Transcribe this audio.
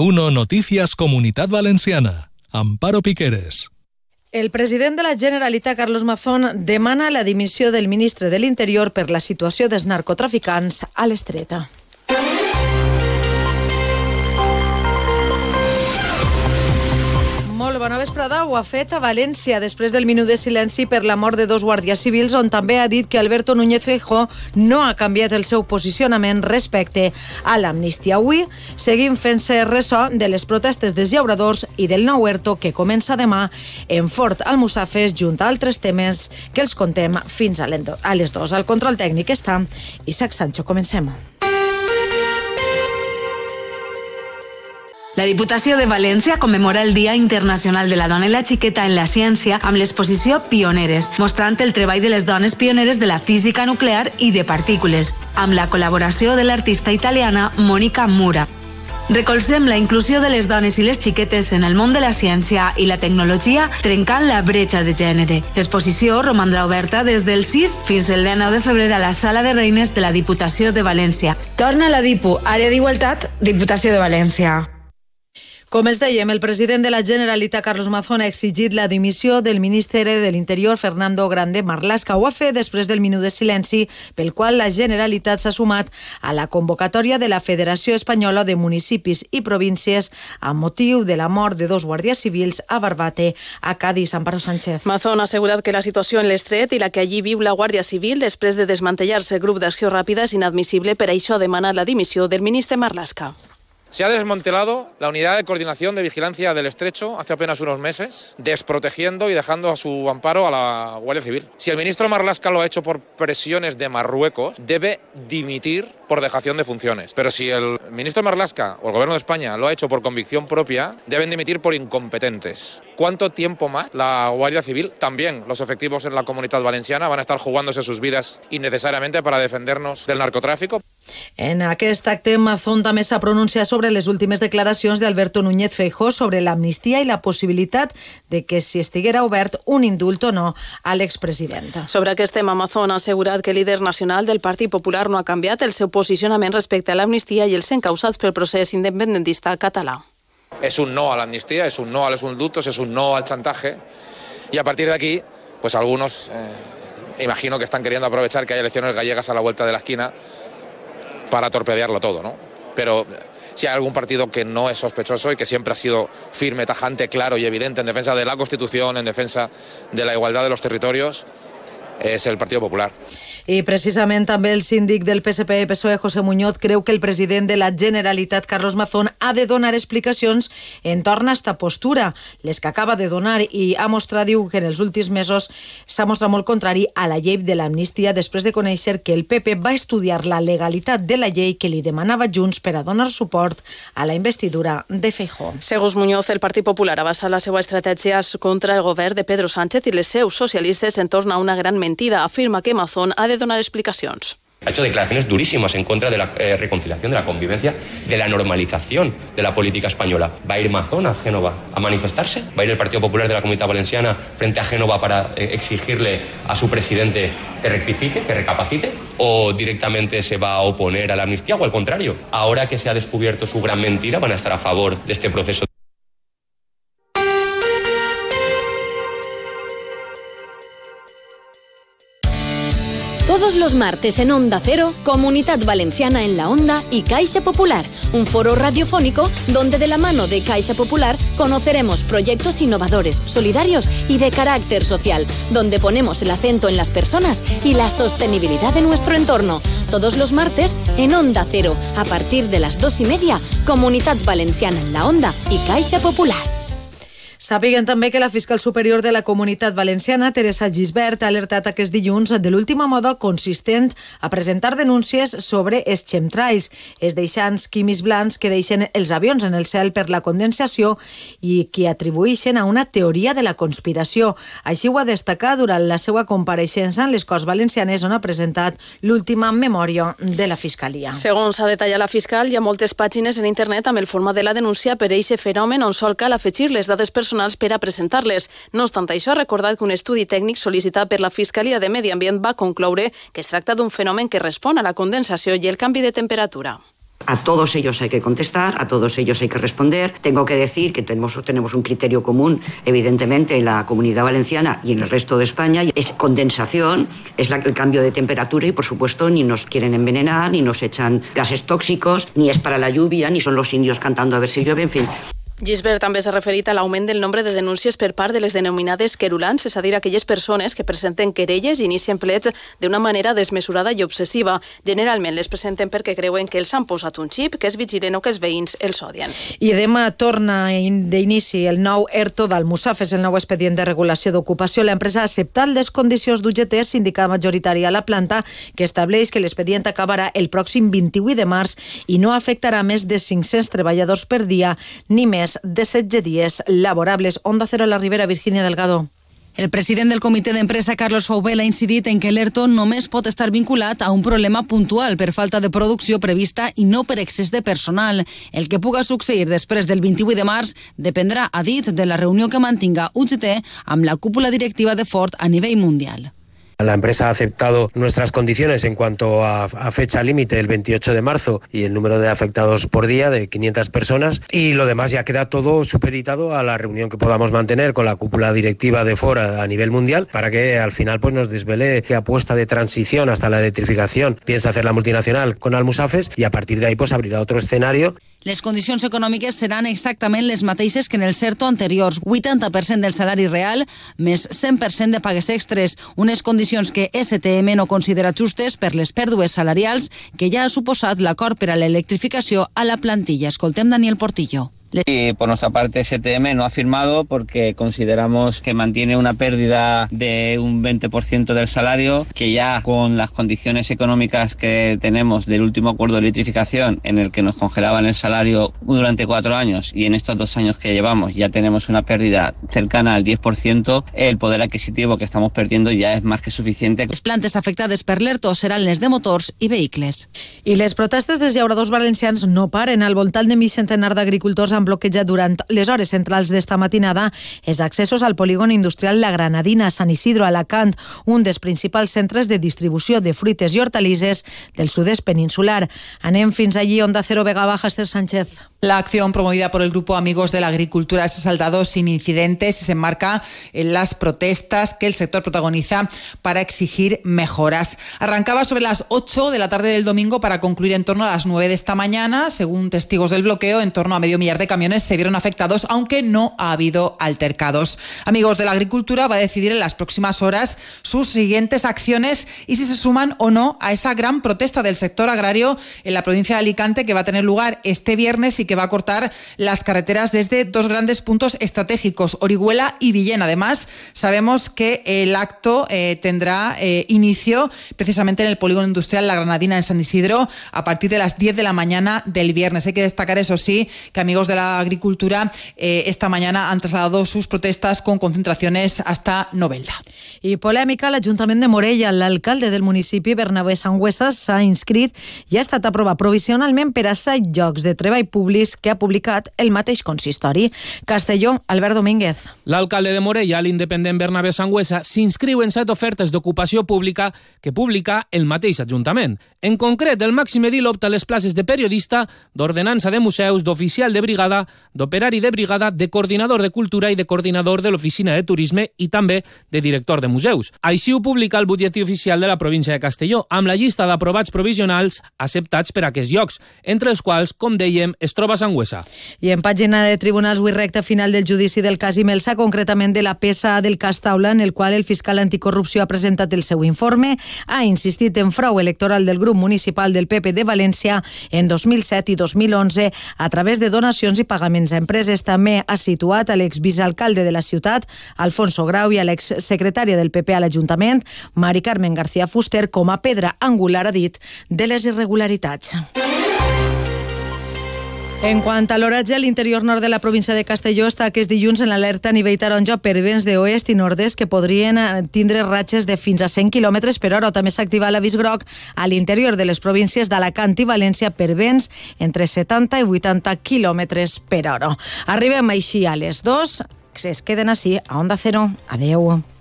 Uno Noticias Comunitat Valenciana. Amparo Piqueres. El president de la Generalitat, Carlos Mazón, demana la dimissió del ministre de l'Interior per la situació dels narcotraficants a l'estreta. Molt bona vesprada. Ho ha fet a València després del minut de silenci per la mort de dos guàrdies civils, on també ha dit que Alberto Núñez Feijó no ha canviat el seu posicionament respecte a l'amnistia. Avui seguim fent-se ressò de les protestes dels llauradors i del nou ERTO que comença demà en Fort Almussafes, junt a altres temes que els contem fins a les dos. Al control tècnic està Isaac Sancho. Comencem. La Diputació de València commemora el Dia Internacional de la Dona i la Xiqueta en la Ciència amb l'exposició Pioneres, mostrant el treball de les dones pioneres de la física nuclear i de partícules, amb la col·laboració de l'artista italiana Mónica Mura. Recolzem la inclusió de les dones i les xiquetes en el món de la ciència i la tecnologia trencant la bretxa de gènere. L'exposició romandrà oberta des del 6 fins al 19 de febrer a la Sala de Reines de la Diputació de València. Torna la DIPU, Àrea d'Igualtat, Diputació de València. Com els dèiem, el president de la Generalitat, Carlos Mazón, ha exigit la dimissió del ministre de l'Interior, Fernando Grande Marlasca. Ho ha fet després del minut de silenci pel qual la Generalitat s'ha sumat a la convocatòria de la Federació Espanyola de Municipis i Províncies amb motiu de la mort de dos guàrdies civils a Barbate, a Cádiz. Amparo Sánchez. Mazón ha assegurat que la situació en l'estret i la que allí viu la Guàrdia Civil després de desmantellar-se el grup d'acció ràpida és inadmissible, per això demana la dimissió del ministre Marlasca. Se ha desmantelado la unidad de coordinación de vigilancia del estrecho hace apenas unos meses, desprotegiendo y dejando a su amparo a la Guardia Civil. Si el ministro Marlasca lo ha hecho por presiones de Marruecos, debe dimitir por dejación de funciones. Pero si el ministro Marlasca o el gobierno de España lo ha hecho por convicción propia, deben dimitir por incompetentes. ¿Cuánto tiempo más la Guardia Civil, también los efectivos en la comunidad valenciana, van a estar jugándose sus vidas innecesariamente para defendernos del narcotráfico? En aquest acte, Mazón també s'ha pronunciat sobre les últimes declaracions d'Alberto Núñez Feijó sobre l'amnistia i la possibilitat de que si estiguera obert un indult o no a l'expresident. Sobre aquest tema, Mazón ha assegurat que el líder nacional del Partit Popular no ha canviat el seu posicionament respecte a l'amnistia i els encausats pel procés independentista català. Es un no a la amnistía, es un no a los indultos, es un no al chantaje. Y a partir de aquí, pues algunos, eh, imagino que están queriendo aprovechar que hay elecciones gallegas a la vuelta de la esquina para torpedearlo todo, ¿no? Pero si hay algún partido que no es sospechoso y que siempre ha sido firme, tajante, claro y evidente en defensa de la Constitución, en defensa de la igualdad de los territorios, es el Partido Popular. I precisament també el síndic del PSP PSOE, José Muñoz, creu que el president de la Generalitat, Carlos Mazón, ha de donar explicacions en torn a esta postura, les que acaba de donar, i ha mostrat, diu, que en els últims mesos s'ha mostrat molt contrari a la llei de l'amnistia després de conèixer que el PP va estudiar la legalitat de la llei que li demanava Junts per a donar suport a la investidura de Feijó. Segons Muñoz, el Partit Popular ha basat la seva estratègia contra el govern de Pedro Sánchez i les seus socialistes en torn a una gran mentida. Afirma que Mazón ha de donar explicacions. Ha hecho declaraciones durísimas en contra de la eh, reconciliación, de la convivencia, de la normalización de la política española. ¿Va a ir Mazón a Génova a manifestarse? ¿Va a ir el Partido Popular de la Comunidad Valenciana frente a Génova para eh, exigirle a su presidente que rectifique, que recapacite? ¿O directamente se va a oponer a la amnistía o al contrario? Ahora que se ha descubierto su gran mentira, van a estar a favor de este proceso. Los martes en Onda Cero, Comunidad Valenciana en la Onda y Caixa Popular, un foro radiofónico donde de la mano de Caixa Popular conoceremos proyectos innovadores, solidarios y de carácter social, donde ponemos el acento en las personas y la sostenibilidad de nuestro entorno. Todos los martes en Onda Cero, a partir de las dos y media, Comunidad Valenciana en la Onda y Caixa Popular. Sàpiguen també que la fiscal superior de la Comunitat Valenciana, Teresa Gisbert, ha alertat aquest dilluns de l'última moda consistent a presentar denúncies sobre els chemtrails, els deixants químics blancs que deixen els avions en el cel per la condensació i que atribueixen a una teoria de la conspiració. Així ho ha destacat durant la seva compareixença en les Corts Valencianes on ha presentat l'última memòria de la Fiscalia. Segons ha detallat la fiscal, hi ha moltes pàgines en internet amb el format de la denúncia per eixe fenomen on sol cal afegir les dades personals per a presentar-les. No obstant això, ha recordat que un estudi tècnic sol·licitat per la Fiscalia de Medi Ambient va concloure que es tracta d'un fenomen que respon a la condensació i el canvi de temperatura. A todos ellos hay que contestar, a todos ellos hay que responder. Tengo que decir que tenemos, tenemos un criterio común, evidentemente, en la comunidad valenciana y en el resto de España. Es condensación, es la, el cambio de temperatura y, por supuesto, ni nos quieren envenenar, ni nos echan gases tóxicos, ni es para la lluvia, ni son los indios cantando a ver si llueve, en fin. Gisbert també s'ha referit a l'augment del nombre de denúncies per part de les denominades querulants, és a dir, aquelles persones que presenten querelles i inicien plets d'una manera desmesurada i obsessiva. Generalment les presenten perquè creuen que els han posat un xip, que es vigilen o que els veïns els odien. I demà torna d'inici el nou ERTO d'Almussafes, el nou expedient de regulació d'ocupació. L'empresa ha acceptat les condicions d'UGT, sindicat majoritària a la planta, que estableix que l'expedient acabarà el pròxim 28 de març i no afectarà més de 500 treballadors per dia ni més de 16 dies laborables. Onda Cero la Ribera, Virginia Delgado. El president del comitè d'empresa, Carlos Faubel, ha incidit en que l'ERTO només pot estar vinculat a un problema puntual per falta de producció prevista i no per excés de personal. El que puga succeir després del 28 de març dependrà, ha dit, de la reunió que mantinga UGT amb la cúpula directiva de Ford a nivell mundial. La empresa ha aceptado nuestras condiciones en cuanto a, fecha límite el 28 de marzo y el número de afectados por día de 500 personas. Y lo demás ya queda todo supeditado a la reunión que podamos mantener con la cúpula directiva de Fora a nivel mundial para que al final pues nos desvele qué apuesta de transición hasta la electrificación piensa hacer la multinacional con Almusafes y a partir de ahí pues abrirá otro escenario les condicions econòmiques seran exactament les mateixes que en el CERTO anteriors, 80% del salari real més 100% de pagues extres, unes condicions que STM no considera justes per les pèrdues salarials que ja ha suposat l'acord per a l'electrificació a la plantilla. Escoltem Daniel Portillo. Y por nuestra parte STM no ha firmado porque consideramos que mantiene una pérdida de un 20% del salario, que ya con las condiciones económicas que tenemos del último acuerdo de electrificación en el que nos congelaban el salario durante cuatro años y en estos dos años que llevamos ya tenemos una pérdida cercana al 10%, el poder adquisitivo que estamos perdiendo ya es más que suficiente. Les plantes afectades per l'ERTO seran les de motors i vehicles. I les protestes dels llauradors valencians no paren. Al voltant de mig centenar d'agricultors han bloquejat durant les hores centrals d'esta matinada els accessos al polígon industrial La Granadina, Sant Isidro, Alacant, un dels principals centres de distribució de fruites i hortalisses del sud-est peninsular. Anem fins allí, Onda Cero Vega Baja, Esther Sánchez. La acción promovida por el Grupo Amigos de la Agricultura se ha saldado sin incidentes y se enmarca en las protestas que el sector protagoniza para exigir mejoras. Arrancaba sobre las 8 de la tarde del domingo para concluir en torno a las 9 de esta mañana. Según testigos del bloqueo, en torno a medio millar de camiones se vieron afectados, aunque no ha habido altercados. Amigos de la Agricultura va a decidir en las próximas horas sus siguientes acciones y si se suman o no a esa gran protesta del sector agrario en la provincia de Alicante que va a tener lugar este viernes y que va a cortar las carreteras desde dos grandes puntos estratégicos, Orihuela y Villena. Además, sabemos que el acto eh, tendrá eh, inicio precisamente en el polígono industrial La Granadina en San Isidro a partir de las 10 de la mañana del viernes. Hay que destacar, eso sí, que amigos de la agricultura eh, esta mañana han trasladado sus protestas con concentraciones hasta Novelda. I polèmica, l'Ajuntament de Morella, l'alcalde del municipi, Bernabé Sangüesa, s'ha inscrit i ha estat aprovat provisionalment per a set llocs de treball públics que ha publicat el mateix consistori. Castelló, Albert Domínguez. L'alcalde de Morella, l'independent Bernabé Sangüesa, s'inscriu en set ofertes d'ocupació pública que publica el mateix Ajuntament. En concret, el màxim edil opta les places de periodista, d'ordenança de museus, d'oficial de brigada, d'operari de brigada, de coordinador de cultura i de coordinador de l'oficina de turisme i també de director de museus. Així ho publica el butlletí oficial de la província de Castelló, amb la llista d'aprovats provisionals acceptats per a aquests llocs, entre els quals, com dèiem, es troba Sangüesa. I en pàgina de tribunals, avui recta final del judici del cas Imelsa, concretament de la peça del cas Taula, en el qual el fiscal anticorrupció ha presentat el seu informe, ha insistit en frau electoral del grup municipal del PP de València en 2007 i 2011 a través de donacions i pagaments a empreses. També ha situat a l'exvicealcalde de la ciutat, Alfonso Grau, i a l'exsecretària del PP a l'Ajuntament, Mari Carmen García Fuster, com a pedra angular, ha dit, de les irregularitats. En quant a l'oratge, l'interior nord de la província de Castelló està aquest dilluns en l'alerta a nivell taronja per vents d'oest i nord-est que podrien eh, tindre ratxes de fins a 100 km per hora. També s'activa l'avís groc a l'interior de les províncies d'Alacant i València per vents entre 70 i 80 km per hora. Arribem així a les 2. Es queden així a Onda Cero. Adeu.